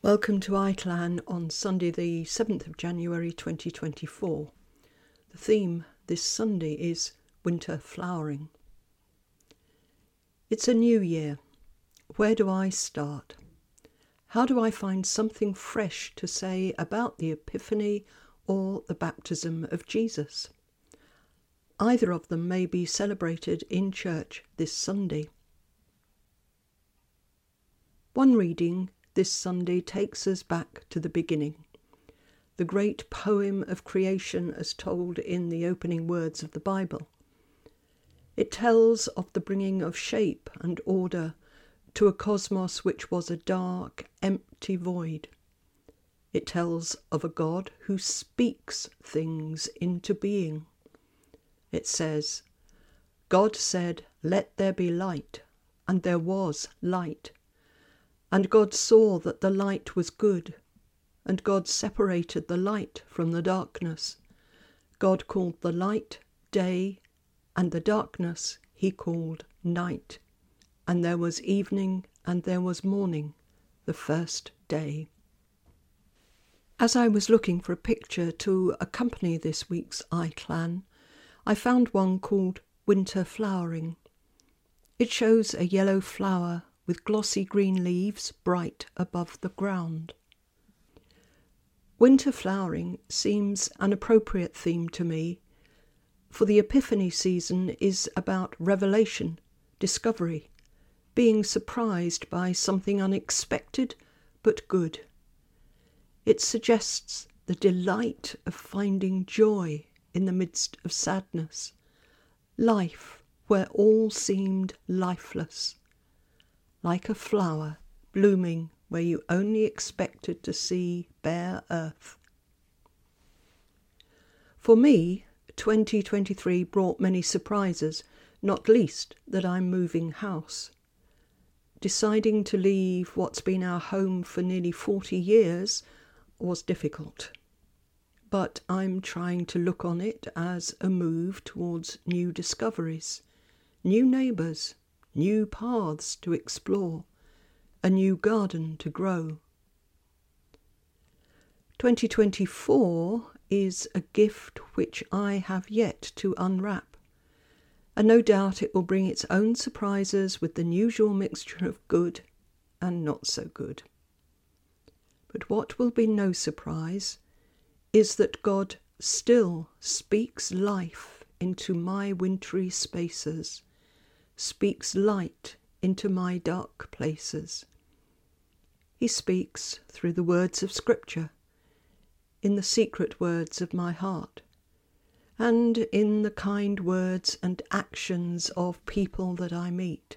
Welcome to i-Llan on Sunday, the 7th of January 2024. The theme this Sunday is Winter Flowering. It's a new year. Where do I start? How do I find something fresh to say about the Epiphany or the baptism of Jesus? Either of them may be celebrated in church this Sunday. One reading this Sunday takes us back to the beginning. The great poem of creation as told in the opening words of the Bible. It tells of the bringing of shape and order to a cosmos which was a dark, empty void. It tells of a God who speaks things into being. It says, God said, Let there be light, and there was light. And God saw that the light was good, and God separated the light from the darkness. God called the light day, and the darkness he called night. And there was evening, and there was morning, the first day. As I was looking for a picture to accompany this week's i-Llan, I found one called Winter Flowering. It shows a yellow flower with glossy green leaves bright above the ground. Winter flowering seems an appropriate theme to me, for the Epiphany season is about revelation, discovery, being surprised by something unexpected but good. It suggests the delight of finding joy in the midst of sadness, life where all seemed lifeless like a flower blooming where you only expected to see bare earth. For me, 2023 brought many surprises, not least that I'm moving house. Deciding to leave what's been our home for nearly 40 years was difficult. But I'm trying to look on it as a move towards new discoveries, new neighbours, new paths to explore, a new garden to grow. 2024 is a gift which I have yet to unwrap, and no doubt it will bring its own surprises with the usual mixture of good and not so good. But what will be no surprise is that God still speaks life into my wintry spaces speaks light into my dark places. He speaks through the words of Scripture, in the secret words of my heart, and in the kind words and actions of people that I meet.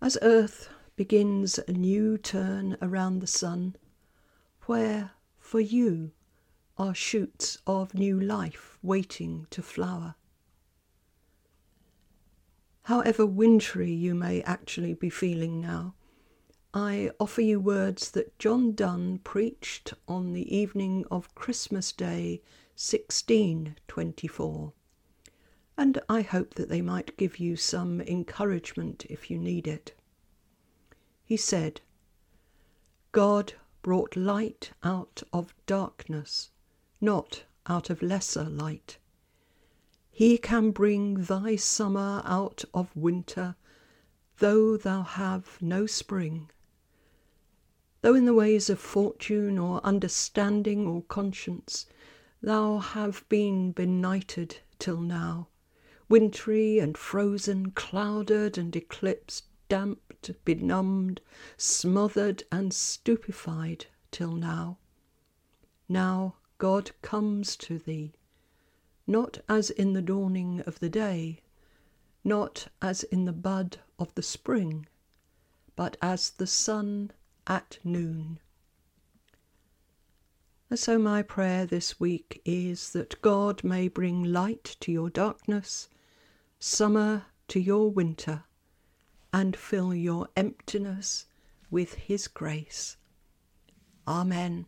As earth begins a new turn around the sun, where for you are shoots of new life waiting to flower however wintry you may actually be feeling now, I offer you words that John Donne preached on the evening of Christmas Day 1624. And I hope that they might give you some encouragement if you need it. He said, God brought light out of darkness, not out of lesser light. He can bring thy summer out of winter, though thou have no spring. Though in the ways of fortune or understanding or conscience thou have been benighted till now, wintry and frozen, clouded and eclipsed, damped, benumbed, smothered and stupefied till now. Now God comes to thee not as in the dawning of the day, not as in the bud of the spring, but as the sun at noon. And so, my prayer this week is that God may bring light to your darkness, summer to your winter, and fill your emptiness with His grace. Amen.